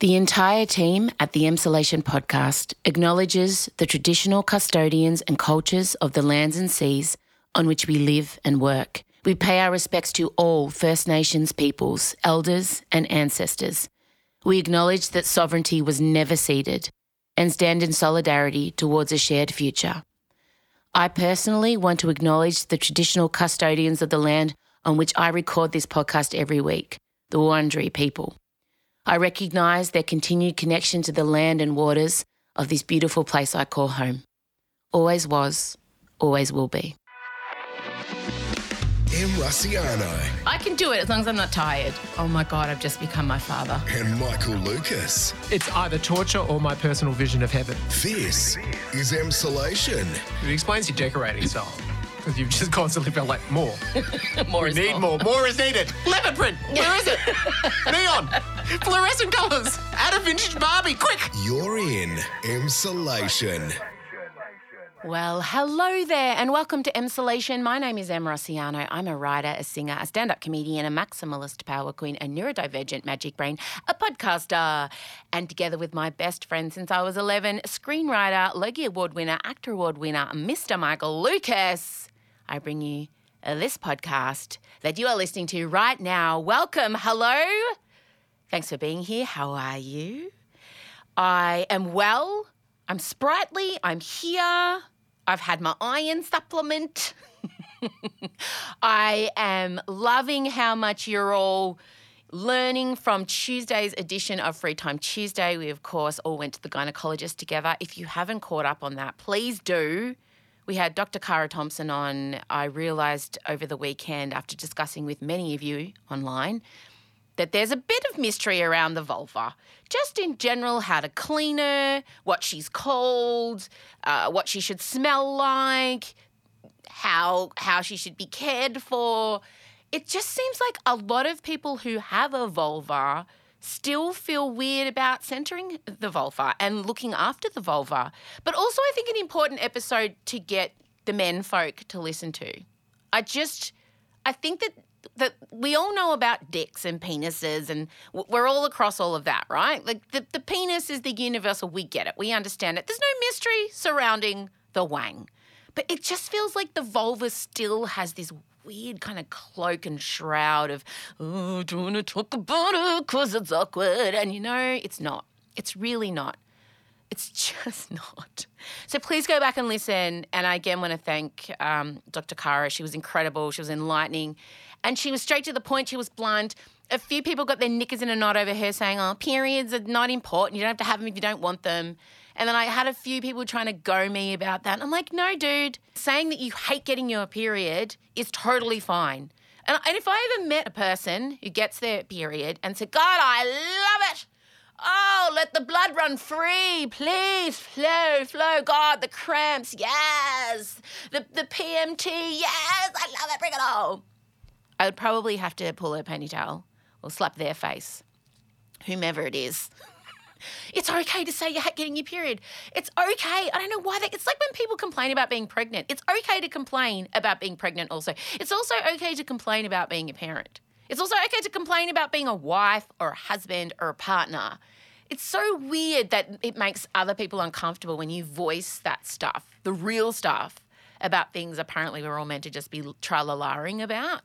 The entire team at the Emsolation podcast acknowledges the traditional custodians and cultures of the lands and seas on which we live and work. We pay our respects to all First Nations peoples, elders, and ancestors. We acknowledge that sovereignty was never ceded and stand in solidarity towards a shared future. I personally want to acknowledge the traditional custodians of the land on which I record this podcast every week, the Wurundjeri people. I recognise their continued connection to the land and waters of this beautiful place I call home. Always was, always will be. Em Rusciano I can do it as long as I'm not tired. Oh my God, I've just become my father. and Michael Lucas. It's either torture or my personal vision of heaven. This is Emsolation. It explains your decorating style. Because you've just constantly felt like more. More We is need more. More is needed. Leopard print. Where is it? Neon. Fluorescent colours. Add a vintage Barbie. Quick. You're in Emsolation. Well, hello there, and welcome to Emsolation. My name is Em Rusciano. I'm a writer, a singer, a stand up comedian, a maximalist power queen, a neurodivergent magic brain, a podcaster, and together with my best friend since I was 11, screenwriter, Logie Award winner, actor award winner, Mr. Michael Lucas, I bring you this podcast that you are listening to right now. Welcome. Hello. Thanks for being here. How are you? I am well. I'm sprightly. I'm here. I've had my iron supplement. I am loving how much you're all learning from Tuesday's edition of Free Time Tuesday. We, of course, all went to the gynecologist together. If you haven't caught up on that, please do. We had Dr. Kara Thompson on. I realised over the weekend, after discussing with many of you online, that there's a bit of mystery around the vulva. Just in general, how to clean her, what she's called, uh, what she should smell like, how how she should be cared for. It just seems like a lot of people who have a vulva still feel weird about centering the vulva and looking after the vulva. But also, I think an important episode to get the men folk to listen to. I just, I think that that we all know about dicks and penises, and we're all across all of that, right? Like the, the penis is the universal. We get it. We understand it. There's no mystery surrounding the wang, but it just feels like the vulva still has this weird kind of cloak and shroud of oh, want to talk about it because it's awkward, and you know it's not. It's really not. It's just not. So please go back and listen. And I again want to thank um, Dr. Cara. She was incredible. She was enlightening. And she was straight to the point. She was blunt. A few people got their knickers in a knot over her saying, oh, periods are not important. You don't have to have them if you don't want them. And then I had a few people trying to go me about that. I'm like, no, dude, saying that you hate getting your period is totally fine. And, and if I ever met a person who gets their period and said, God, I love it. Oh, let the blood run free, please. Flow, flow. God, the cramps, yes. The, the PMT, yes. I love it. Bring it on. I would probably have to pull her ponytail or slap their face, whomever it is. It's okay to say you hate getting your period. It's okay. I don't know why they, it's like when people complain about being pregnant. It's okay to complain about being pregnant also. It's also okay to complain about being a parent. It's also okay to complain about being a wife or a husband or a partner. It's so weird that it makes other people uncomfortable when you voice that stuff, the real stuff about things apparently we're all meant to just be tra-la-laing about.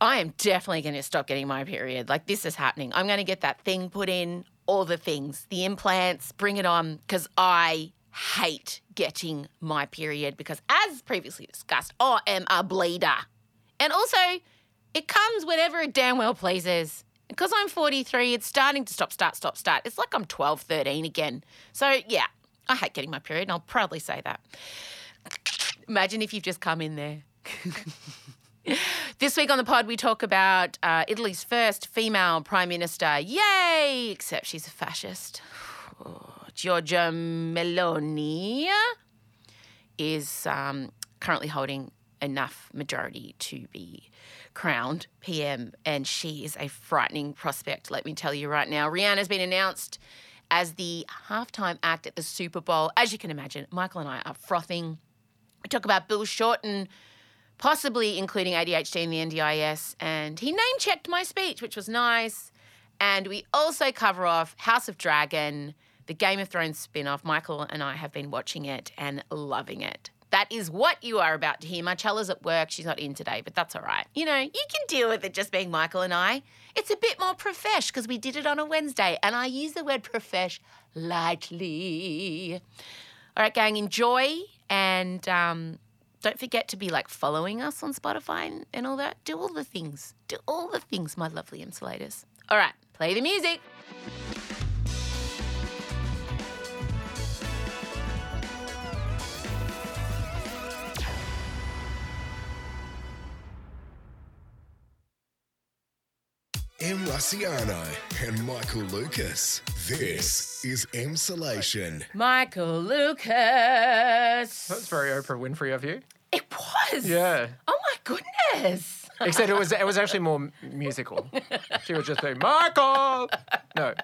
I am definitely going to stop getting my period. Like this is happening. I'm going to get that thing put in, all the things, the implants, bring it on, because I hate getting my period because, as previously discussed, I am a bleeder. And also, it comes whenever it damn well pleases. Because I'm 43, it's starting to stop, start, stop, start. It's like I'm 12, 13 again. So, yeah, I hate getting my period, and I'll proudly say that. Imagine if you've just come in there. This week on the pod, we talk about uh, Italy's first female prime minister. Yay! Except she's a fascist. Giorgia Meloni is um, currently holding enough majority to be crowned PM, and she is a frightening prospect, let me tell you right now. Rihanna's been announced as the halftime act at the Super Bowl. As you can imagine, Michael and I are frothing. We talk about Bill Shorten possibly including ADHD in the NDIS. And he name checked my speech, which was nice. And we also cover off House of Dragon, the Game of Thrones spin off. Michael and I have been watching it and loving it. That is what you are about to hear. Marcella's at work. She's not in today, but that's all right. You know, you can deal with it just being Michael and I. It's a bit more profesh because we did it on a Wednesday, and I use the word profesh lightly. All right, gang, enjoy and um, don't forget to be like following us on Spotify and, and all that. Do all the things. Do all the things, my lovely insulators. All right, play the music. Em Rusciano and Michael Lucas. This is Emsolation. Michael Lucas. That's very Oprah Winfrey of you. It was. Yeah. Oh my goodness. Except it was it was actually more musical. She would just say, Michael. No.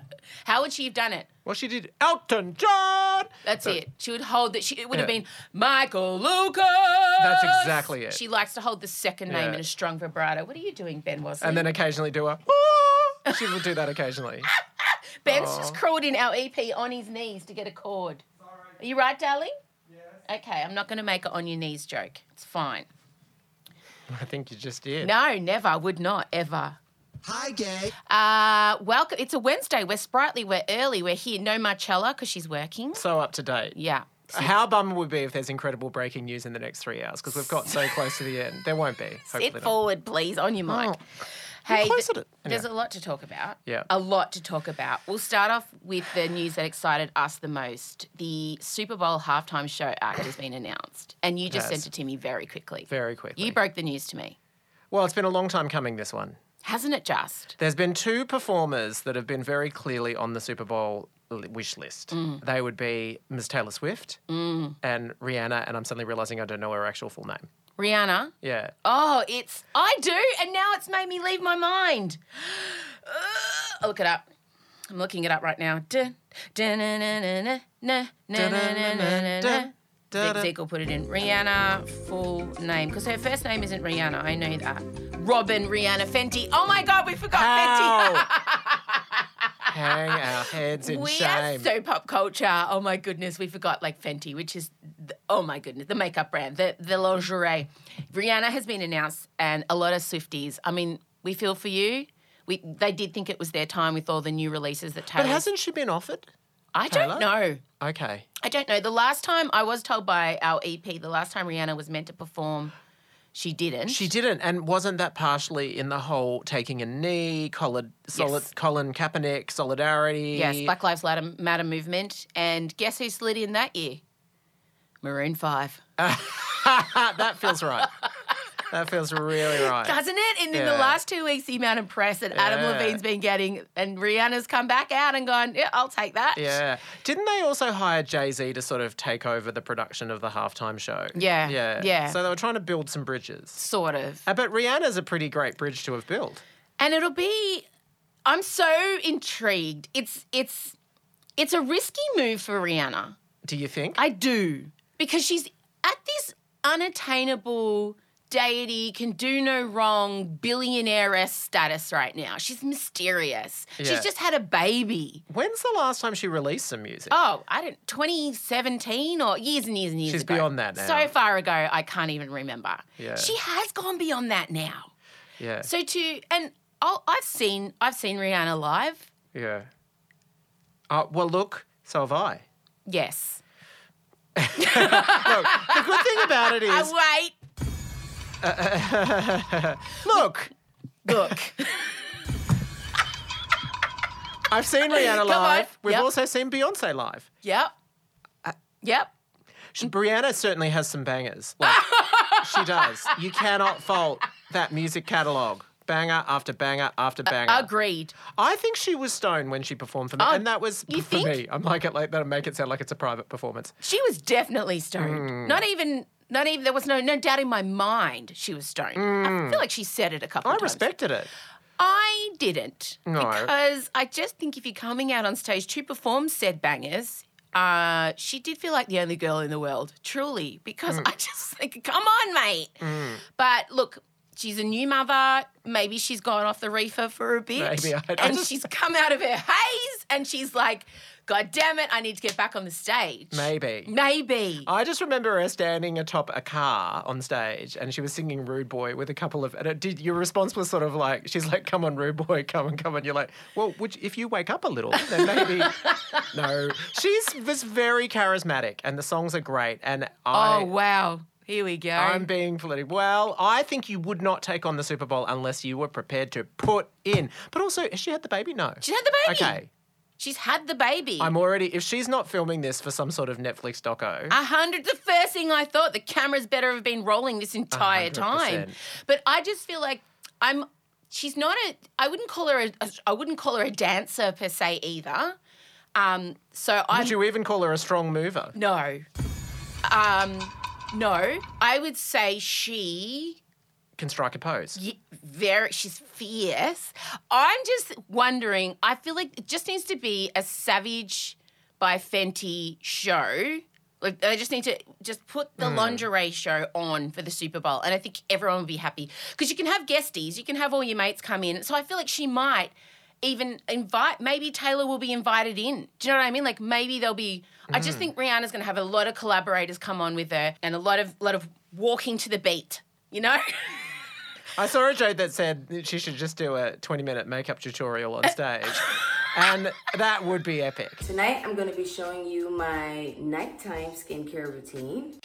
How would she have done it? Well, she did Elton John. That's it. She would hold that. She it would have been Michael Lucas. That's exactly it. She likes to hold the second name Yeah. in a strong vibrato. What are you doing, Ben Wasley? And then occasionally do a. She will do that occasionally. Ben's just crawled in our EP on his knees to get a chord. Are you right, darling? Yes. Okay, I'm not going to make it on your knees joke. It's fine. I think you just did. No, never. Would not ever. Hi, gay. Uh, welcome. It's a Wednesday. We're sprightly. We're early. We're here. No Marcella because she's working. So up to date. Yeah. How bummed would be if there's incredible breaking news in the next three hours because we've got so close to the end. There won't be. hopefully Sit not. forward, please, on your mic. Oh. Hey, th- it. there's a lot to talk about. Yeah. A lot to talk about. We'll start off with the news that excited us the most. The Super Bowl halftime show act has been announced. And you just Yes. sent it to me very quickly. Very quickly. You broke the news to me. well, it's been a long time coming, this one. Hasn't it just? There's been two performers that have been very clearly on the Super Bowl wish list. Mm. They would be Ms. Taylor Swift and Rihanna, and I'm suddenly realizing I don't know her actual full name. Rihanna. Yeah. Oh, it's I do, and now it's made me leave my mind. I'll look it up. I'm looking it up right now. Zig Ziggle put it in. Rihanna, full name. Because her first name isn't Rihanna. I know that. Robin Rihanna Fenty. Oh my God, we forgot Ow. Fenty. Hang our heads in we shame. are so pop culture. Oh my goodness, we forgot like Fenty, which is the, oh my goodness, the makeup brand, the the lingerie. Rihanna has been announced, and a lot of Swifties. I mean, we feel for you. We they did think it was their time with all the new releases that Taylor. but hasn't she been offered? I Taylor? don't know. Okay. I don't know. The last time I was told by our EP, the last time Rihanna was meant to perform, she didn't. She didn't, and wasn't that partially in the whole taking a knee, Colin, solid, Yes. Colin Kaepernick, solidarity? Yes, Black Lives Matter, Matter movement, and guess who slid in that year? Maroon Five. that feels right. That feels really right. Doesn't it? And in the last two weeks, the amount of press that Adam Levine's been getting, and Rihanna's come back out and gone, yeah, I'll take that. Yeah. Didn't they also hire Jay Z to sort of take over the production of the halftime show? Yeah, Yeah. yeah. So they were trying to build some bridges. Sort of. Uh, But Rihanna's a pretty great bridge to have built. And it'll be, I'm so intrigued. It's, it's, it's a risky move for Rihanna. Do you think? I do. Because she's at this unattainable deity, can do no wrong, billionaire status right now. She's mysterious. Yeah. She's just had a baby. When's the last time she released some music? Oh, I don't 2017 or years and years and years She's ago. beyond that now. So far ago, I can't even remember. Yeah. She has gone beyond that now. yeah. So to and oh, I've seen I've seen Rihanna live. yeah. Uh, well, look, so have I. Yes. Look, the good thing about it is, I wait. Look, Look. I've seen Rihanna live. We've Yep. also seen Beyonce live. yep. Uh, yep. She, Rihanna certainly has some bangers. Like, she does. You cannot fault that music catalogue. Banger after banger after banger. Agreed. I think she was stoned when she performed for me, Oh, and that was you for think? me. I'm like it like that. Make it sound like it's a private performance. She was definitely stoned. Hmm. Not even not even there was no no doubt in my mind she was stoned. I feel like she said it a couple Hmm. I of times. respected it. I didn't. No. Because I just think if you're coming out on stage to perform said bangers, uh, she did feel like the only girl in the world, truly. Because Hmm. I just think, come on, mate. But look, she's a new mother. Maybe she's gone off the reefer for a bit. Maybe, and she's come out of her haze and she's like, God damn it, I need to get back on the stage. Maybe. Maybe. I just remember her standing atop a car on stage and she was singing Rude Boy with a couple of. And it did, your response was sort of like, she's like, come on, Rude Boy, come on, come on. You're like, well, you- if you wake up a little, then maybe. no. She's was very charismatic and the songs are great. And oh, I. oh, wow. Here we go. I'm being political. Well, I think you would not take on the Super Bowl unless you were prepared to put in. But also, has she had the baby? No. She's had the baby. Okay. She's had the baby. I'm already, if she's not filming this for some sort of Netflix doco, A hundred. The first thing I thought, the cameras better have been rolling this entire hundred time. But I just feel like I'm. She's not a. I wouldn't call her a. a I wouldn't call her a dancer per se either. Um. So I'm. would you even call her a strong mover? no. Um. No. I would say she. Can strike a pose. y- Very. She's fierce. I'm just wondering. I feel like it just needs to be a Savage by Fenty show. Like they just need to just put the hmm. lingerie show on for the Super Bowl, and I think everyone would be happy because you can have guesties, you can have all your mates come in. So I feel like she might even invite. Maybe Taylor will be invited in. Do you know what I mean? Like maybe there'll be. I just mm. think Rihanna's going to have a lot of collaborators come on with her, and a lot of lot of walking to the beat. You know. I saw a joke that said that she should just do a 20 minute makeup tutorial on stage. and that would be epic. Tonight, I'm going to be showing you my nighttime skincare routine.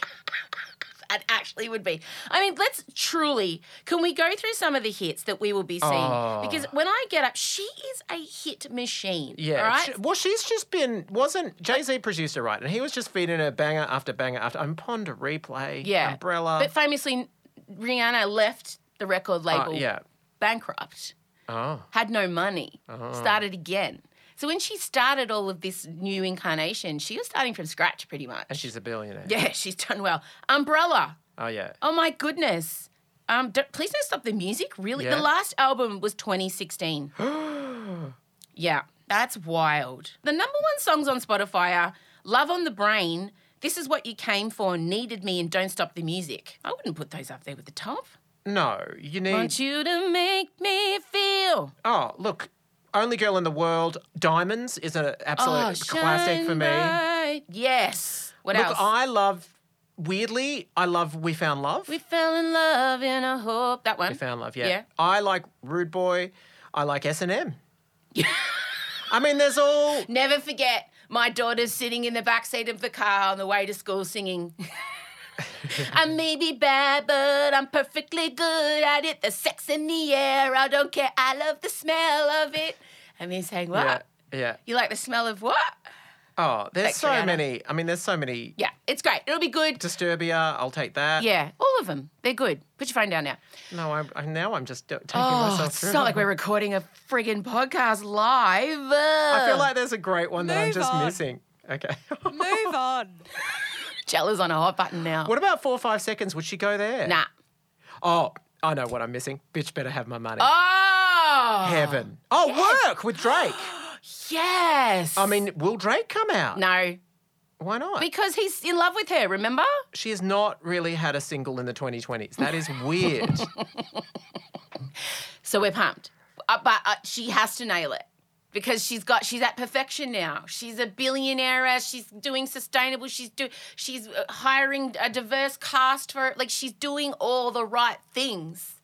It actually would be. I mean, let's truly. Can we go through some of the hits that we will be seeing? Oh. Because when I get up, she is a hit machine. Yeah. Right. she- well, she's just been, wasn't Jay Z producer, right? And he was just feeding her banger after banger after. I'm Pon de Replay, yeah. umbrella. But famously, Rihanna left the record Uh, label yeah. bankrupt, Oh. had no money, started again. So when she started all of this new incarnation, she was starting from scratch pretty much. And she's a billionaire. yeah, she's done well. Umbrella. Oh, yeah. Oh my goodness. Um, don't, please don't stop the music. Really, Yeah. the last album was 2016. yeah, that's wild. The number one songs on Spotify are "Love on the Brain," "This Is What You Came For," "Needed Me," and "Don't Stop the Music." I wouldn't put those up there with the top. No, you need. Want you to make me feel. Oh, look. Only Girl in the World, Diamonds is an absolute Oh, classic for me. bright. Yes. What Look, else? I love, weirdly, I love We Found Love. we fell in love in a hope. That one. We Found Love, yeah. Yeah. I like Rude Boy. I like S&M. I mean, there's all... Never forget, my daughter's sitting in the back seat of the car on the way to school singing. I may be bad, but I'm perfectly good at it. The sex in the air, I don't care. I love the smell of it. And me saying, What? Yeah, yeah. You like the smell of what? Oh, there's Thanks, so Rihanna. many. I mean, there's so many. Yeah, it's great. It'll be good. Disturbia, I'll take that. Yeah, all of them. They're good. Put your phone down now. No, I, I now I'm just do- taking Oh, myself it's not like we're recording a friggin' podcast live. I feel like there's a great one that I'm Move just on. missing. Okay. Move on. Jella's on a hot button now. what about four or five seconds? Would she go there? Nah. Oh, I know what I'm missing. Bitch better have my money. Oh! Heaven. Oh, work with Drake. Yes. I mean, will Drake come out? no, Why not? because he's in love with her. Remember? she has not really had a single in the 2020s. That is weird. So we're pumped, uh, but uh, she has to nail it because she's got she's at perfection now. She's a billionaire. She's doing sustainable. She's do she's uh, hiring a diverse cast for like she's doing all the right things.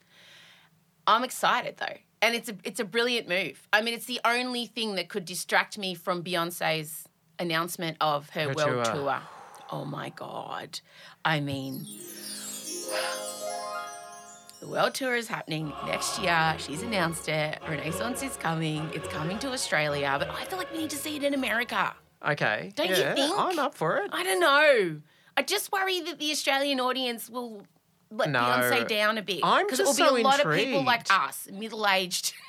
I'm excited though, and it's a it's a brilliant move. I mean, it's the only thing that could distract me from Beyonce's announcement of her, Her world tour. tour. Oh my god! I mean. The world tour is happening next year. She's announced it. Renaissance is coming. It's coming to Australia, but I feel like we need to see it in America. Okay. Don't you think? I'm up for it. I don't know. I just worry that the Australian audience will let No. Beyonce down a bit. I'm Because it will just be so a lot of people like us, middle aged.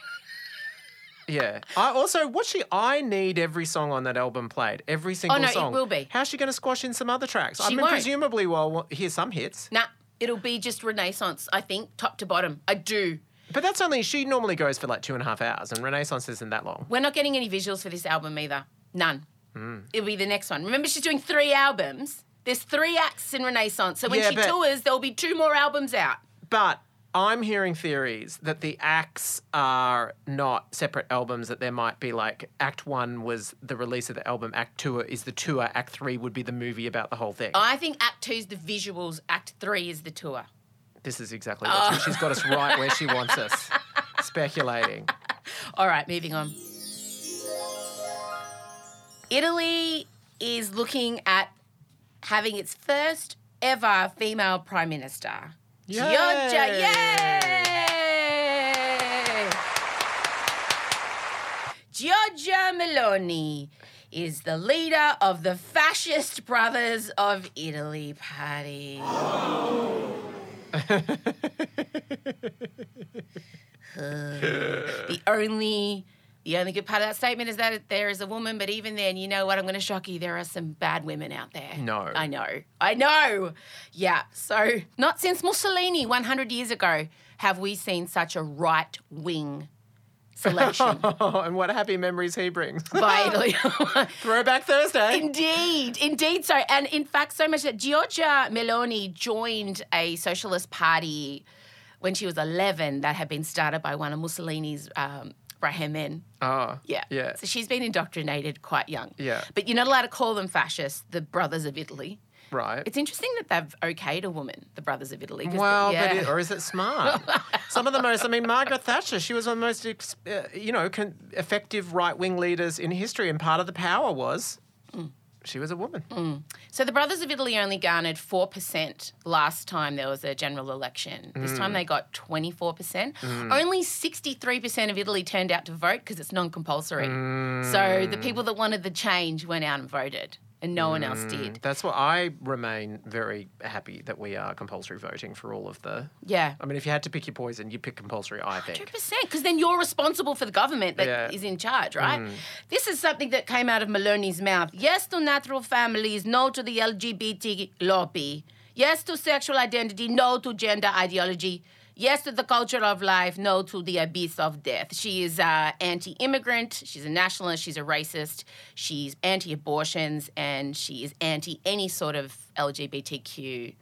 Yeah. I also, what she, I need every song on that album played. Every oh, single song. Oh, no, it song. will be. How's she going to squash in some other tracks? I She mean, won't. presumably, well, here's some hits. nah, it'll be just Renaissance, I think, top to bottom. I do. But that's only, she normally goes for like two and a half hours, and Renaissance isn't that long. We're not getting any visuals for this album either. None. Hmm. It'll be the next one. Remember, she's doing three albums. There's three acts in Renaissance. So when Yeah, she tours, there'll be two more albums out. But I'm hearing theories that the acts are not separate albums, that there might be like Act One was the release of the album, Act Two is the tour, Act Three would be the movie about the whole thing. I think Act Two is the visuals, Act Three is the tour. this is exactly what she, oh. she's got us right where she wants us. Speculating. All right, moving on. Italy is looking at having its first ever female prime minister. Giorgia, Yay! yay! Giorgia Meloni is the leader of the Fascist Brothers of Italy party. the only the only good part of that statement is that there is a woman, but even then, you know what? I'm going to shock you. There are some bad women out there. No. I know. I know. Yeah. So, not since Mussolini 100 years ago have we seen such a right wing selection Oh, and what happy memories he brings. by Italy. Throwback Thursday. Indeed, indeed so. And in fact, so much that Giorgia Meloni joined a socialist party when she was 11 that had been started by one of Mussolini's um, right-hand men. Oh, Yeah. Yeah. So she's been indoctrinated quite young. Yeah. But you're not allowed to call them fascists, the brothers of Italy. Right. It's interesting that they've okayed a woman, the brothers of Italy. Well, yeah. but it, or is it smart? Some of the most, I mean, Margaret Thatcher, she was one of the most, uh, you know, con- effective right wing leaders in history, and part of the power was. She was a woman. So the Brothers of Italy only garnered 4% last time there was a general election. This Mm. time they got 24%. Only 63% of Italy turned out to vote because it's non compulsory. So the Mm. people that wanted the change went out and voted, and no one else did. Mm, that's what I remain very happy that we are compulsory voting for all of the. Yeah. I mean, if you had to pick your poison, you'd pick compulsory, I think. 100%, because then you're responsible for the government that is Yeah. in charge, right? Mm. This is something that came out of Meloni's mouth. Yes to natural families, no to the LGBT lobby. Yes to sexual identity, no to gender ideology. Yes to the culture of life, no to the abyss of death. She is uh, anti immigrant, she's a nationalist, she's a racist, she's anti abortions, and she is anti any sort of LGBTQ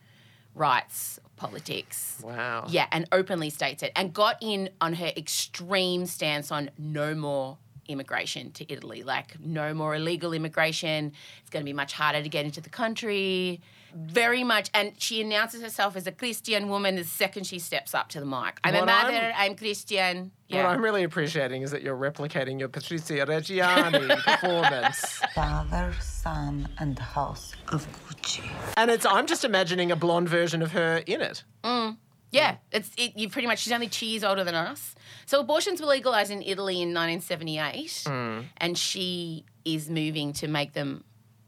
rights, politics. Wow. Yeah, and openly states it and got in on her extreme stance on no more immigration to Italy. Like, no more illegal immigration. It's going to be much harder to get into the country. Very much. And she announces herself as a Christian woman the second she steps up to the mic. I'm a What I'm- mother, I'm, Christian. Yeah. What I'm really appreciating is that you're replicating your Patrizia Reggiani performance. Father, Son, and House of Gucci. And it's I'm just imagining a blonde version of her in it. Mm. Yeah, it's it, you pretty much. She's only two years older than us. So abortions were legalized in Italy in 1978, mm. and she is moving to make them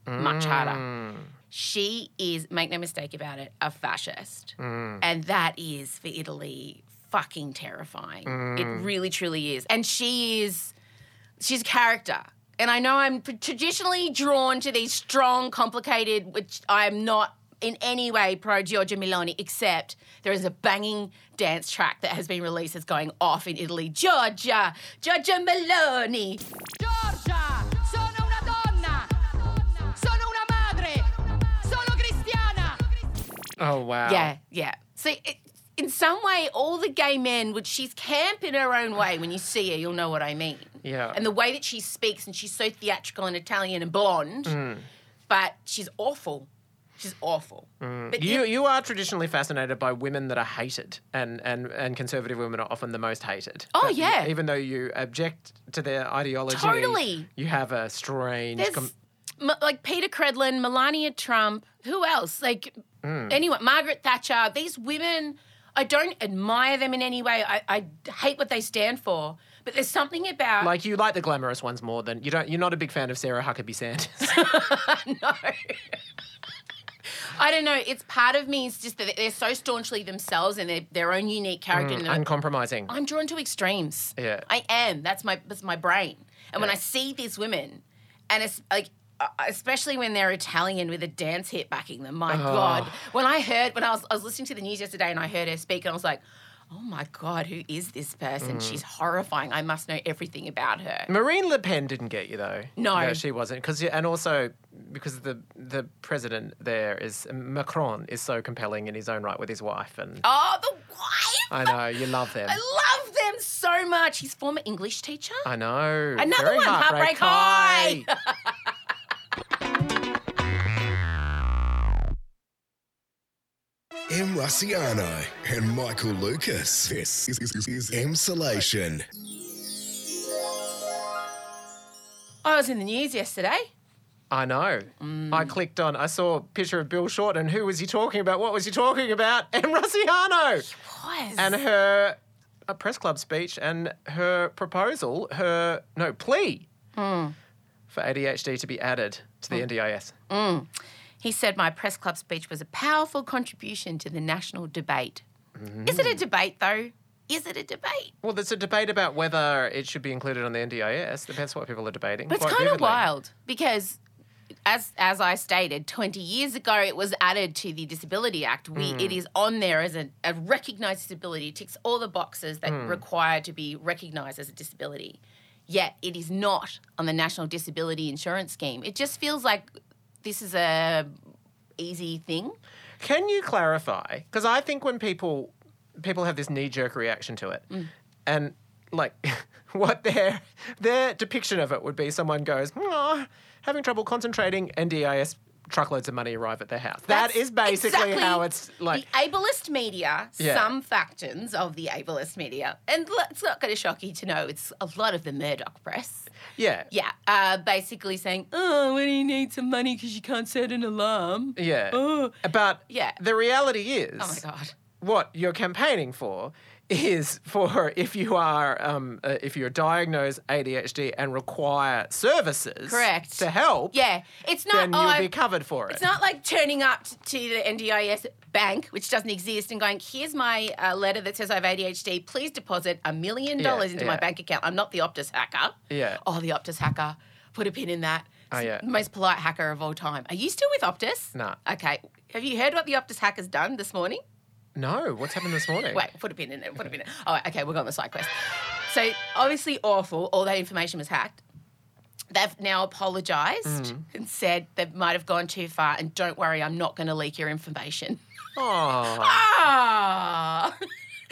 much harder. Mm. She is, make no mistake about it, a fascist, mm. and that is for Italy fucking terrifying. It mm. really, truly is, and she is. She's a character. And I know I'm traditionally drawn to these strong, complicated, which I'm not in any way pro Giorgia Meloni, except there is a banging dance track that has been released that's going off in Italy. Giorgia, Giorgia Meloni. Giorgia, Oh wow. Yeah, yeah. So it, in some way, all the gay men, which she's camp in her own way. When you see her, you'll know what I mean. Yeah. And the way that she speaks, and she's so theatrical and Italian and blonde, Mm. but she's awful. She's awful. But Mm. You it- you are traditionally fascinated by women that are hated, and and and conservative women are often the most hated. Oh, But yeah. Even though you object to their ideology, Totally. you have a strange. com- m- like Peta Credlin, Melania Trump. Who else? Like hmm. anyone? Margaret Thatcher. These women. I don't admire them in any way. I, I hate what they stand for. But there's something about like you like the glamorous ones more than you don't. You're not a big fan of Sarah Huckabee Sanders. no. I don't know. It's part of me. It's just that they're so staunchly themselves and they're their own unique character. Hmm, and Uncompromising. I'm drawn to extremes. Yeah. I am. That's my that's my brain. And when I see these women, and it's like. Uh, Especially when they're Italian with a dance hit backing them. My God. When I heard, when I was, I was listening to the news yesterday and I heard her speak, and I was like, oh my God, who is this person? She's horrifying. I must know everything about her. Marine Le Pen didn't get you though. No. she wasn't. Because and also because the the president there is Macron is so compelling in his own right with his wife, and Oh, the wife! I know you love them. I love them so much. He's former English teacher. I know. Another Very one, Heartbreak High. Em Rusciano and Michael Lucas. This is, is, is Emsolation. I was in the news yesterday. I know. Mm. I clicked on. I saw a picture of Bill Shorten. Who was he talking about? What was he talking about? Em Rusciano. Rusciano. Was. and her a press club speech and her proposal, her no plea Hmm. For ADHD to be added to the NDIS. He said my press club speech was a powerful contribution to the national debate. Is it a debate, though? Is it a debate? Well, there's a debate about whether it should be included on the NDIS. Depends what people are debating. But it's kind of wild because, as as I stated, 20 years ago it was added to the Disability Act. We Hmm. it is on there as a, a recognised disability. It ticks all the boxes that Hmm. require to be recognised as a disability. Yet it is not on the National Disability Insurance Scheme. It just feels like this is a easy thing. Can you clarify? Because I think when people people have this knee jerk reaction to it, Mm. and like what their their depiction of it would be, someone goes, "Oh, having trouble concentrating," NDIS truckloads of money arrive at their house. That That's basically exactly how it's like. the ableist media, Yeah. some factions of the ableist media, and it's not going to shock you to know it's a lot of the Murdoch press. Yeah. Yeah, uh, basically saying, "Oh, when you need some money because you can't set an alarm." Yeah. Oh. But Yeah. the reality is, Oh my god. what you're campaigning for is for if you are um, uh, if you're diagnosed ADHD and require services Correct. to help, Yeah, it's not. then oh, you'll be covered for it. It's not like turning up to the NDIS bank, which doesn't exist, and going, "Here's my uh, letter that says I have ADHD. Please deposit a million dollars into my bank account." I'm not the Optus hacker. Yeah. Oh, the Optus hacker. Put a pin in that. Oh, yeah. the Most polite hacker of all time. Are you still with Optus? No. Okay. Have you heard what the Optus hacker's done this morning? No, what's happened this morning? Wait, put a pin in it. Put a pin in it. Oh, okay, we're going on the side quest. So obviously awful. All that information was hacked. They've now apologised Mm. and said they might have gone too far. And don't worry, I'm not going to leak your information. Oh. Ah.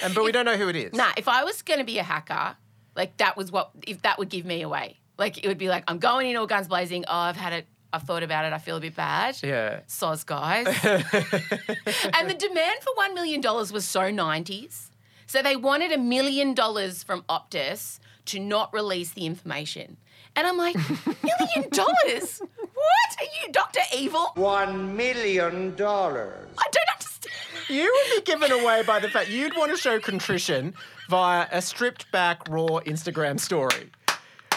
And but we don't know who it is. nah, if I was going to be a hacker, like that was what if that would give me away. Like it would be like I'm going in all guns blazing. Oh, I've had it. I've thought about it. I feel a bit bad. Yeah. Soz guys. and the demand for $1 million was so 90s. So they wanted a million dollars from Optus to not release the information. And I'm like, million dollars? What? Are you Dr. Evil? One million dollars. I don't understand. You would be given away by the fact you'd want to show contrition via a stripped back raw Instagram story.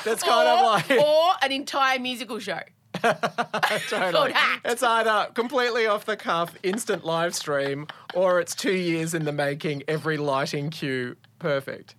That's kind or, of like or an entire musical show. totally. It's either completely off the cuff, instant live stream, or it's two years in the making, every lighting cue perfect.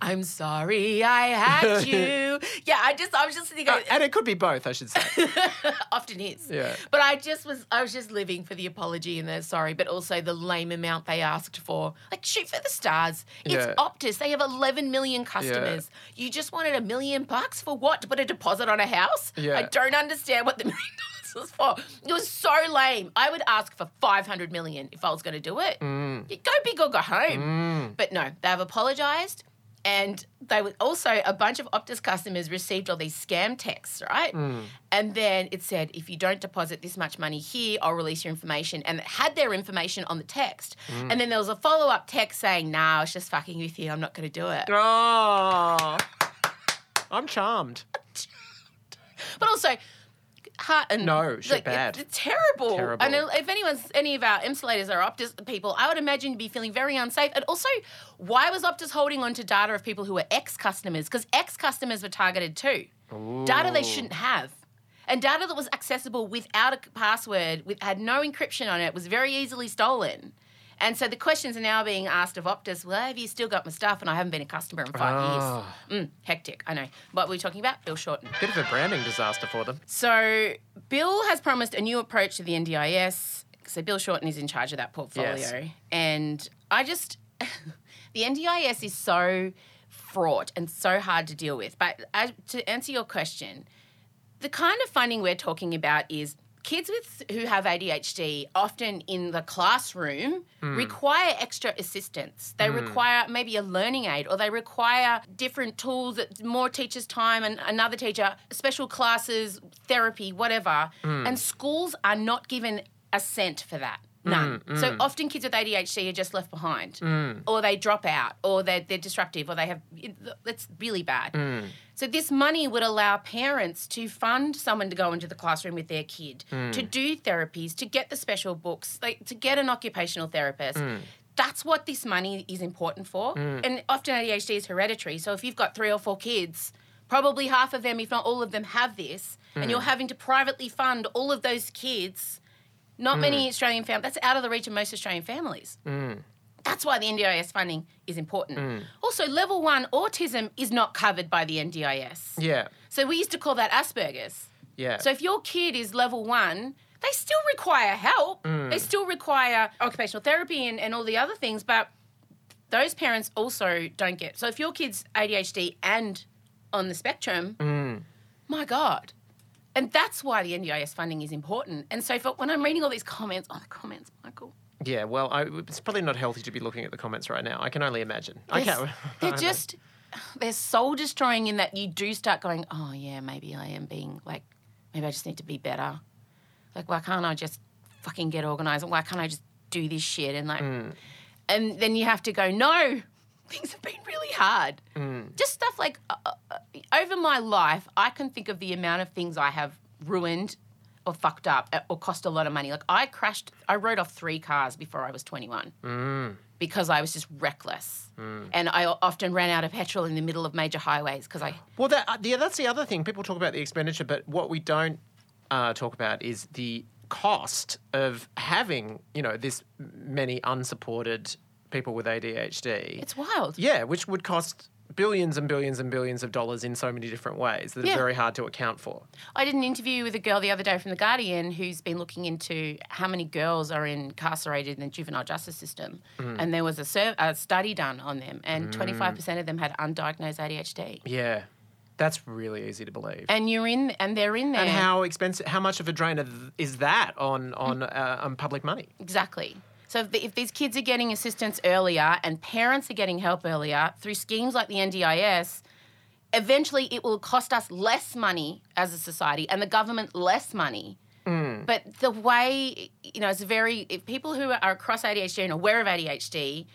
I'm sorry I had you. yeah, I just, I was just thinking, Uh, and it could be both, I should say. often is. Yeah. But I just was I was just living for the apology and the sorry, but also the lame amount they asked for. Like shoot for the stars. It's Yeah. Optus. They have 11 million customers. You just wanted a million bucks for what? To put a deposit on a house? Yeah. I don't understand what the million was for. It was so lame. I would ask for 500 million if I was going to do it. Mm. Go big or go home. Mm. But no, they've apologized. And they were also a bunch of Optus customers received all these scam texts, right? Mm. And then it said, if you don't deposit this much money here, I'll release your information. And it had their information on the text. Mm. And then there was a follow up text saying, nah, I was just fucking with you. I'm not going to do it. Oh, I'm charmed. But also, and No, shit like, bad. It's terrible. Terrible. And if anyone's any of our insulators are Optus people, I would imagine you'd be feeling very unsafe. And also, why was Optus holding on to data of people who were ex customers? Because ex customers were targeted too. Data they shouldn't have. And data that was accessible without a password, with had no encryption on it, was very easily stolen. And so the questions are now being asked of Optus. Well, have you still got my stuff? And I haven't been a customer in five Ah. years. Mm, hectic. I know. What were we talking about? Bill Shorten. Bit of a branding disaster for them. So Bill has promised a new approach to the NDIS. So Bill Shorten is in charge of that portfolio. Yes. And I just the NDIS is so fraught and so hard to deal with. But as, to answer your question, the kind of funding we're talking about is kids with who have ADHD often in the classroom hmm. require extra assistance. They hmm. require maybe a learning aid or they require different tools, more teachers' time and another teacher, special classes, therapy, whatever. Hmm. And schools are not given a cent for that. None. Mm, so mm. often kids with ADHD are just left behind, mm. or they drop out, or they're, they're disruptive, or they have. It's really bad. So this money would allow parents to fund someone to go into the classroom with their kid, to do therapies, to get the special books, like to get an occupational therapist. That's what this money is important for. And often ADHD is hereditary. So if you've got three or four kids, probably half of them, if not all of them, have this, and you're having to privately fund all of those kids. Not many hmm. Australian families. That's out of the reach of most Australian families. Hmm. That's why the NDIS funding is important. Hmm. Also, level one autism is not covered by the NDIS. Yeah. So we used to call that Asperger's. Yeah. So if your kid is level one, they still require help. They still require occupational therapy and, and all the other things, but those parents also don't get. So if your kid's ADHD and on the spectrum, my God. And that's why the NDIS funding is important. And so for, when I'm reading all these comments, oh, the comments, Michael. Yeah, well, I, it's probably not healthy to be looking at the comments right now. I can only imagine. I They're, can't. they're just they're soul destroying in that you do start going, oh yeah, maybe I am being like, maybe I just need to be better. Like, why can't I just fucking get organized? Why can't I just do this shit? And like, mm. and then you have to go, no, things have been really hard. Just stuff like uh, uh, over my life, I can think of the amount of things I have ruined or fucked up uh, or cost a lot of money. Like I crashed, I rode off three cars before I was 21 because I was just reckless. And I often ran out of petrol in the middle of major highways because I. Well, that, uh, yeah, that's the other thing. People talk about the expenditure, but what we don't uh, talk about is the cost of having, you know, this many unsupported people with ADHD. It's wild. yeah, which would cost billions and billions and billions of dollars in so many different ways that Yeah. are very hard to account for. I did an interview with a girl the other day from The Guardian who's been looking into how many girls are incarcerated in the juvenile justice system. Mm. And there was a, sur- a study done on them, and mm. 25% of them had undiagnosed ADHD. Yeah, that's really easy to believe. And you're in, and they're in there. And how expensive? How much of a drain is that on on mm. uh, on public money? Exactly. So if, the, if these kids are getting assistance earlier and parents are getting help earlier through schemes like the NDIS, eventually it will cost us less money as a society and the government less money. Mm. But the way, you know, it's very, if people who are across ADHD and aware of ADHD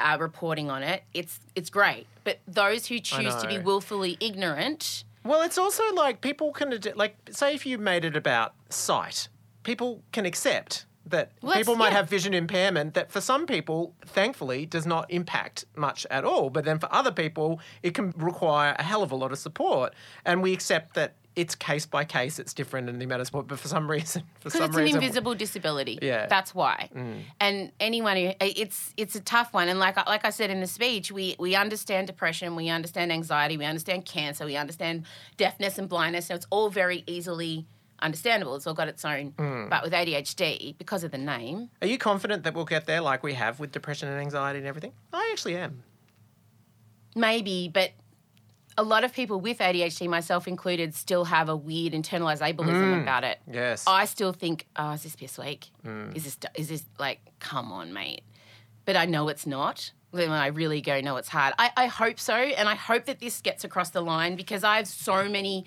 are reporting on it, it's, it's great. But those who choose to be willfully ignorant, Well, it's also like people can like say if you made it about sight, people can accept that Well, people might yeah. have vision impairment that for some people, thankfully, does not impact much at all. But then for other people, it can require a hell of a lot of support, and we accept that it's case by case, it's different in the amount of support. But for some reason, for some it's an invisible disability. Yeah. that's why. Mm. And anyone who it's it's a tough one. And like like I said in the speech, we we understand depression, we understand anxiety, we understand cancer, we understand deafness and blindness. So it's all very easily understandable. It's all got its own. Mm. But with ADHD, because of the name, Are you confident that we'll get there, like we have with depression and anxiety and everything? I actually am. maybe, but. A lot of people with ADHD, myself included, still have a weird internalized ableism mm. about it. Yes. I still think, oh, is this piss weak? Mm. Is this is this like, come on, mate? But I know it's not. Then I really go, no, it's hard. I, I hope so, and I hope that this gets across the line because I have so many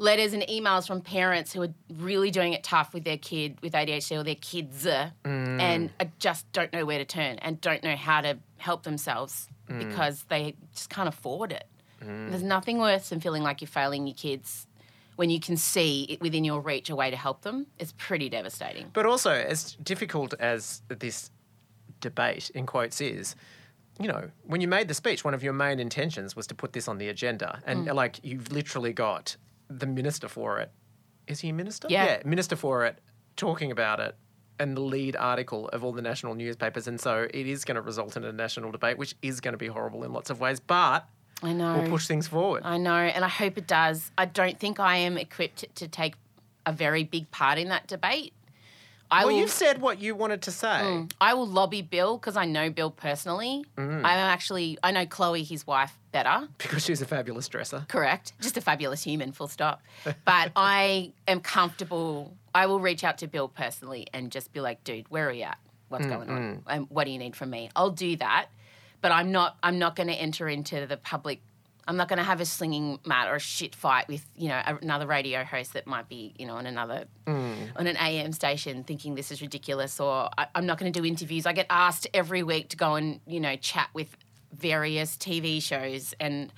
letters and emails from parents who are really doing it tough with their kid with ADHD or their kids, uh, and just don't know where to turn and don't know how to help themselves because they just can't afford it. There's nothing worse than feeling like you're failing your kids when you can see it within your reach a way to help them. It's pretty devastating. But also, as difficult as this debate, in quotes, is, you know, when you made the speech, one of your main intentions was to put this on the agenda. And, Mm. like, you've literally got the minister for it. Is he a minister? Yeah. minister for it, talking about it. And the lead article of all the national newspapers. And so it is going to result in a national debate, which is going to be horrible in lots of ways. But I know. we'll push things forward. I know, and I hope it does. I don't think I am equipped to take a very big part in that debate. I well, will. you've said what you wanted to say. I will lobby Bill because I know Bill personally. Mm. I'm actually I know Chloe, his wife, better. Because she's a fabulous dresser. Correct. Just a fabulous human, full stop. But I am comfortable. I will reach out to Bill personally and just be like, dude, where are you at? What's Mm, going on? And what do you need from me? I'll do that. But I'm not I'm not gonna enter into the public I'm not going to have a slinging mat or a shit fight with, you know, another radio host that might be, you know, on another, Mm. on an AM station thinking this is ridiculous. Or I, I'm not going to do interviews. I get asked every week to go and, you know, chat with various TV shows, and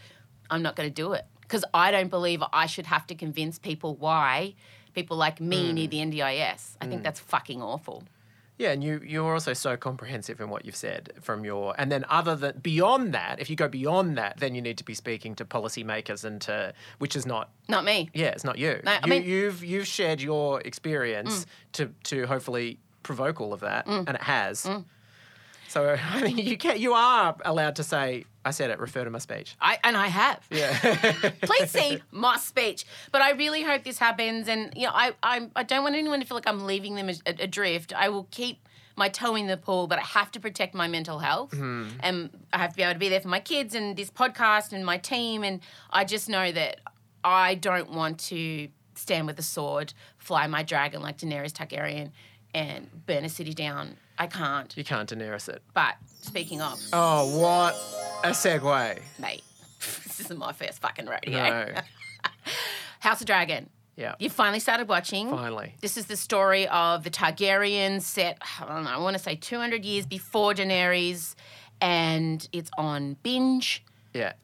I'm not going to do it because I don't believe I should have to convince people why people like me Mm. need the NDIS. I think that's fucking awful. Yeah, and you you're also so comprehensive in what you've said from your and then other than beyond that, if you go beyond that, then you need to be speaking to policymakers and to which is not Not me. yeah, it's not you. No, I you mean- Mm. you've you've shared your experience to to hopefully provoke all of that, and it has. Mm. So I think you can you are allowed to say I said it. Refer to my speech. I, and I have. Yeah. Please see my speech. But I really hope this happens. And, you know, I, I, I don't want anyone to feel like I'm leaving them adrift. I will keep my toe in the pool, but I have to protect my mental health. Mm-hmm. And I have to be able to be there for my kids and this podcast and my team. And I just know that I don't want to stand with a sword, fly my dragon like Daenerys Targaryen, and burn a city down. I can't. you can't Daenerys it. But speaking of, Oh, what a segue. mate, this isn't my first fucking rodeo. No. House of Dragon. Yeah. You finally started watching. Finally. This is the story of the Targaryens set, I don't know, I want to say 200 years before Daenerys, and it's on binge. Yeah.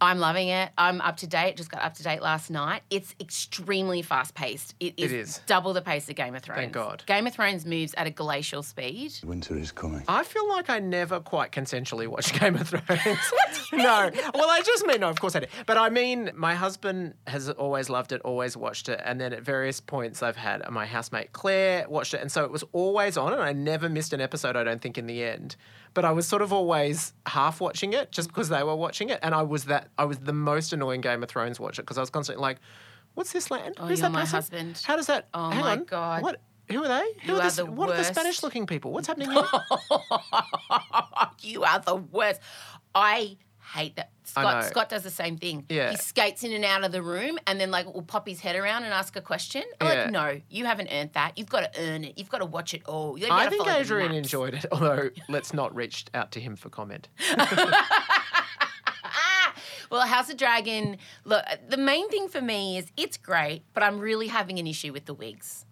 I'm loving it. I'm up to date. Just got up to date last night. It's extremely fast paced. It is, is. double the pace of Game of Thrones. Thank God. Game of Thrones moves at a glacial speed. Winter is coming. I feel like I never quite consensually watched Game of Thrones. no. Well, I just mean, no, of course I did. But I mean, my husband has always loved it, always watched it. And then at various points, I've had my housemate Claire watched it. And so it was always on, and I never missed an episode, I don't think, in the end. But I was sort of always half watching it just because they were watching it. And I was that, I was the most annoying Game of Thrones watcher because I was constantly like, what's this land? Oh, Who's that my person? husband. How does that? Oh, hang my on. God. What? Who are they? Who You are, are the what are the worst. Spanish looking people? What's happening here? you are the worst. I hate that. Scott. Scott does the same thing. Yeah. He skates in and out of the room and then like will pop his head around and ask a question. I'm Yeah. like, no, you haven't earned that. You've got to earn it. You've got to watch it all. I think Adrian enjoyed it, although let's not reach out to him for comment. Well, House of Dragon, look, the main thing for me is it's great, but I'm really having an issue with the wigs.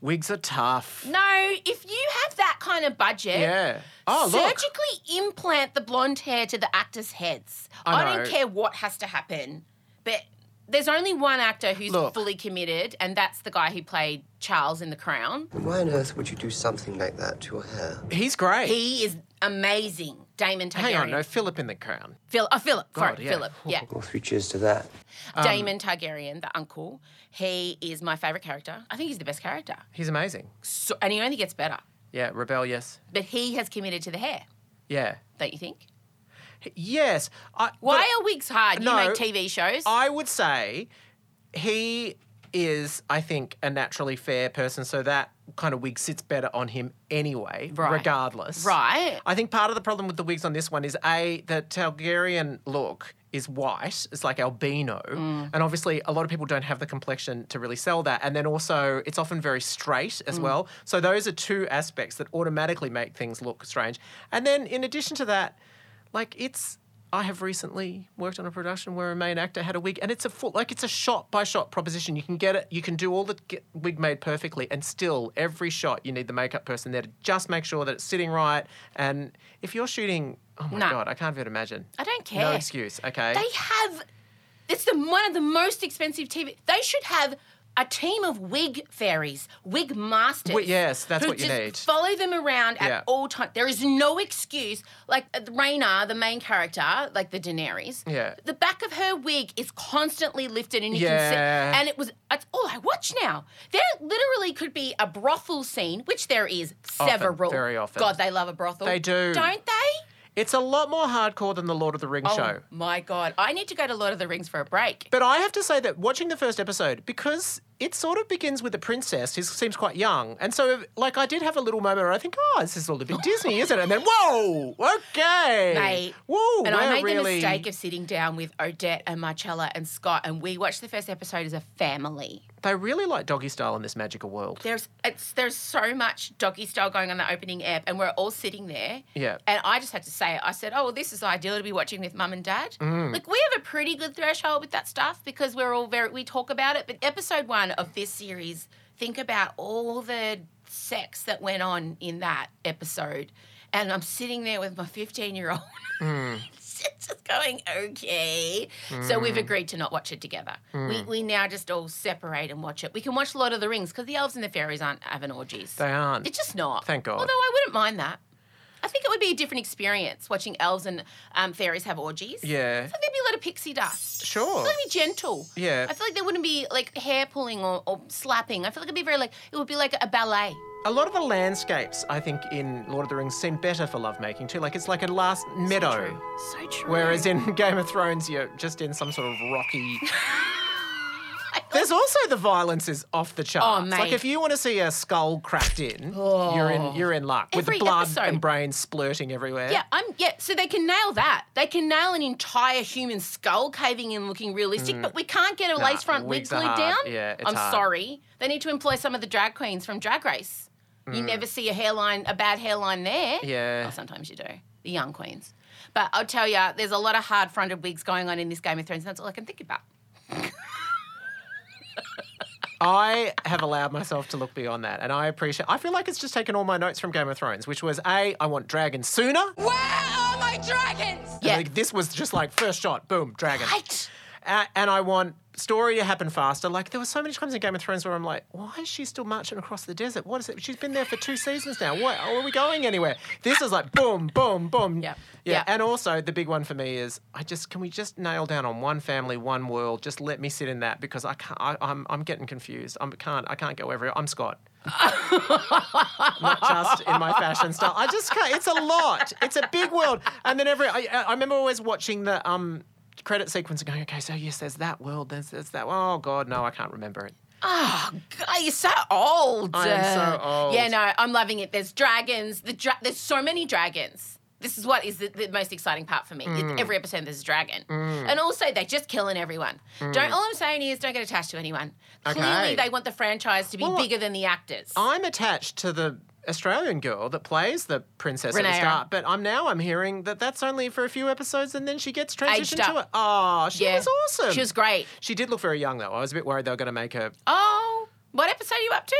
Wigs are tough. No, if you have that kind of budget, Yeah. Oh, look. surgically implant the blonde hair to the actors' heads. I I, don't care what has to happen, but there's only one actor who's Look. fully committed, and that's the guy who played Charles in The Crown. Why on earth would you do something like that to your hair? He's great. He is amazing, Daemon Targaryen. Hang on, no, Philip in the crown. Phil, oh, Philip, God, sorry, yeah. Philip, yeah. Well, three cheers to that. Um, Daemon Targaryen, the uncle, he is my favourite character. I think he's the best character. He's amazing. So, and he only gets better. Yeah, rebellious. But he has committed to the hair, Yeah. don't you think? Yes. I, Why are wigs hard? no, you make TV shows. I would say he is, I think, a naturally fair person, so that kind of wig sits better on him anyway, Right. regardless. Right. I think part of the problem with the wigs on this one is A, the Targaryen look is white. It's like albino. Mm. And obviously, a lot of people don't have the complexion to really sell that. And then also, it's often very straight as Mm. well. So, those are two aspects that automatically make things look strange. And then, in addition to that, like it's. I have recently worked on a production where a main actor had a wig, and it's a full, like it's a shot by shot proposition. You can get it, you can do all the get wig made perfectly, and still every shot you need the makeup person there to just make sure that it's sitting right. And if you're shooting, oh my No. god, I can't even imagine. I don't care. No excuse. Okay. They have. It's the one of the most expensive TV. They should have a team of wig fairies, wig masters. Well, yes, that's what you just need. Follow them around at Yeah. all times. There is no excuse. Like uh, Rhaena, the main character, like the Daenerys. Yeah. The back of her wig is constantly lifted, and you can Yeah. see. And it was. That's all I watch now. There literally could be a brothel scene, which there is several. very often. God, they love a brothel. They do. Don't they? It's a lot more hardcore than the Lord of the Rings Oh show. my god! I need to go to Lord of the Rings for a break. But I have to say that watching the first episode, because it sort of begins with a princess who seems quite young. And so, like, I did have a little moment where I think, oh, this is all a bit Disney, isn't it? And then, whoa, okay. Mate. Whoa, and I made really... the mistake of sitting down with Odette and Marcella and Scott, and we watched the first episode as a family. They really like doggy style in this magical world. There's it's there's so much doggy style going on the opening app, and we're all sitting there. Yeah. And I just had to say it. I said, "Oh, well, this is ideal to be watching with mum and dad." Mm. Like we have a pretty good threshold with that stuff because we're all very we talk about it. But episode one of this series, think about all the sex that went on in that episode, and I'm sitting there with my 15 year old. Mm. just going okay. So we've Mm. agreed to not watch it together. We, Mm. we now just all separate and watch it. We can watch Lord of the Rings because the elves and the fairies aren't having orgies. They aren't. It's just not. Thank God. Although I wouldn't mind that. I think it would be a different experience watching elves and um, fairies have orgies. Yeah. I think there'd be a lot of pixie dust. Sure. I feel like it'd be gentle. Yeah. I feel like there wouldn't be like hair pulling or, or slapping. I feel like it'd be very like it would be like a ballet. A lot of the landscapes, I think, in Lord of the Rings seem better for lovemaking too. Like it's like a last meadow. So true. Whereas in Game of Thrones, you're just in some sort of rocky. There's also the violence is off the charts. Oh, Like if you want to see a skull cracked in, you're in you're in luck Every with blood episode. and brains splurting everywhere. Yeah, I'm yeah, so they can nail that. They can nail an entire human skull caving in looking realistic, but we can't get a Mm. Nah, lace front wig glued hard. down. Yeah, it's I'm hard. sorry. They need to employ some of the drag queens from Drag Race. You Mm. never see a hairline, a bad hairline there. Yeah. Well, sometimes you do. The young queens. But I'll tell you, there's a lot of hard fronted wigs going on in this Game of Thrones. and That's all I can think about. I have allowed myself to look beyond that, and I appreciate. I feel like it's just taken all my notes from Game of Thrones, which was a I want dragons sooner. Where are my dragons? Yeah. Like, this was just like first shot, boom, dragon. Right. And I want story to happen faster. Like there were so many times in Game of Thrones where I'm like, why is she still marching across the desert? What is it? She's been there for two seasons now. What are we going anywhere? This is like boom, boom, boom. Yeah. Yeah. Yeah. And also the big one for me is I just can we just nail down on one family, one world? Just let me sit in that because I can't. I, I'm I'm getting confused. I can't. I can't go everywhere. I'm Scott. Not just in my fashion style. I just can't. It's a lot. It's a big world. And then every. I, I remember always watching the um credit sequence and going, okay, so yes, there's that world. There's, there's that. Oh God, no, I can't remember it. Oh, God, you're so old. I am so old. Yeah, no, I'm loving it. There's dragons. The dra- there's so many dragons. This is what is the, the most exciting part for me. Mm. Every episode there's a dragon, and also they're just killing everyone. Don't. All I'm saying is don't get attached to anyone. Clearly, Mm. They want the franchise to be Well, bigger than the actors. I'm attached to the Australian girl that plays the princess at the start, but I'm now I'm hearing that that's only for a few episodes and then she gets transitioned to it. Oh, she Yeah. was awesome. She was great. She did look very young though. I was a bit worried they were going to make her. Oh, what episode are you up to?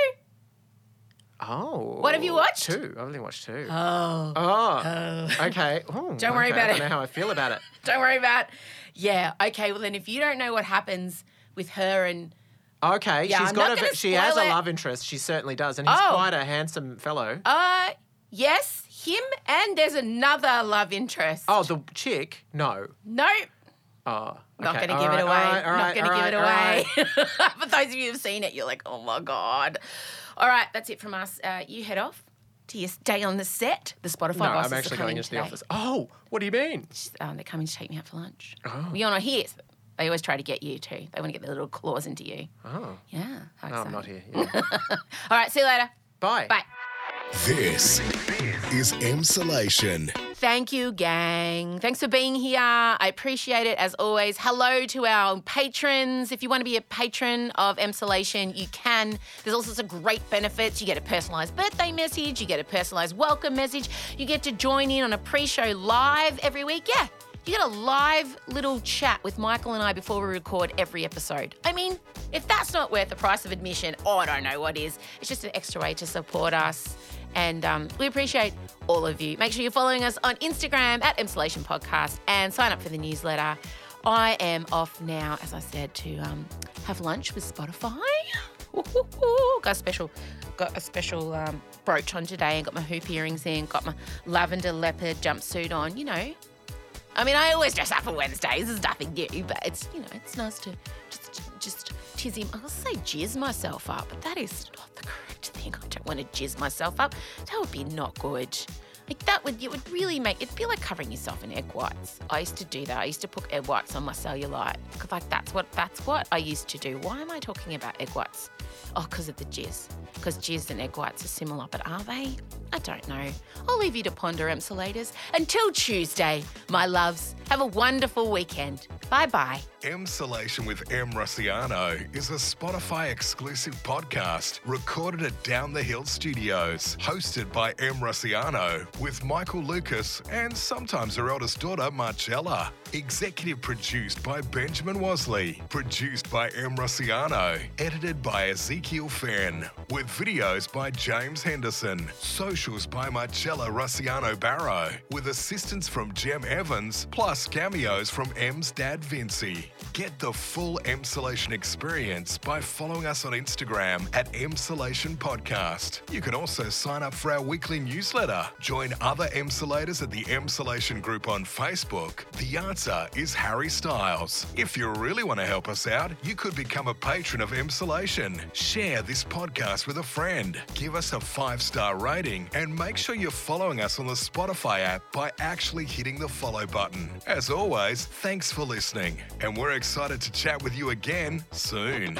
Oh, What have you watched? Two. I've only watched two. Oh, Oh, oh. okay. Ooh, Don't worry okay. about it. I don't know how I feel about it. don't worry about. Yeah. Okay. Well, then if you don't know what happens with her and Okay, Yeah, she's I'm got a. She has a love interest. She certainly does, and he's Oh. quite a handsome fellow. uh, yes, him and there's another love interest. Oh, the chick? No. no. Oh, Not going to give right, it away. right, Not right, to give it away. For those of you who've seen it, you're like, oh my God. All right, that's it from us. Uh, you head off to your day on the set. The Spotify No, bosses I'm are actually coming going into the office. Oh, what do you mean? Um, they're coming to take me out for lunch. Oh. Well, you're not here. So They always try to get you too. They want to get their little claws into you. Oh, Yeah. how no, I'm not here. Yeah. All right, see you later. Bye. Bye. This is Emsolation. Thank you, gang. Thanks for being here. I appreciate it as always. Hello to our patrons. If you want to be a patron of Emsolation, you can. There's all sorts of great benefits. You get a personalised birthday message, you get a personalised welcome message, you get to join in on a pre show live every week. Yeah. You get a live little chat with Michael and I before we record every episode. I mean, if that's not worth the price of admission, oh, I don't know what is. It's just an extra way to support us. And um, we appreciate all of you. Make sure you're following us on Instagram at Emsolation Podcast and sign up for the newsletter. I am off now, as I said, to um, have lunch with Spotify. Got a special, got a special um, brooch on today, and got my hoop earrings in. Got my lavender leopard jumpsuit on. You know, I mean, I always dress up for Wednesdays. There's nothing new, but it's you know, it's nice to just just tizzy. I was say jizz myself up, but that is not the correct thing. I don't want to jizz myself up. That would be not good. Like that would it would really make it'd be like covering yourself in egg whites. I used to do that. I used to put egg whites on my cellulite because like that's what that's what I used to do. Why am I talking about egg whites? Oh, because of the jizz. Because jizz and egg whites are similar, but are they? I don't know. I'll leave you to ponder, Emsolators. Until Tuesday, my loves. Have a wonderful weekend. Bye bye. Emsolation with Em Rusciano is a Spotify exclusive podcast recorded at Down the Hill Studios, hosted by Em Rusciano with Michael Lucas and sometimes her eldest daughter, Marcella. Executive produced by Benjamin Wasley, produced by Em Rusciano, edited by Ezekiel Fenn, with videos by James Henderson, socials by Marcella Rossiano Barrow, with assistance from Jem Evans, plus cameos from M's dad Vincy. Get the full Emsolation experience by following us on Instagram at Emsolation Podcast. You can also sign up for our weekly newsletter. Join other Emsolators at the Emsolation group on Facebook. The answer is Harry Styles. If you really want to help us out, you could become a patron of Emsolation. Share this podcast with a friend. Give us a five star rating and make sure you're following us on the Spotify app by actually hitting the follow button. As always, thanks for listening, and we're excited to chat with you again soon.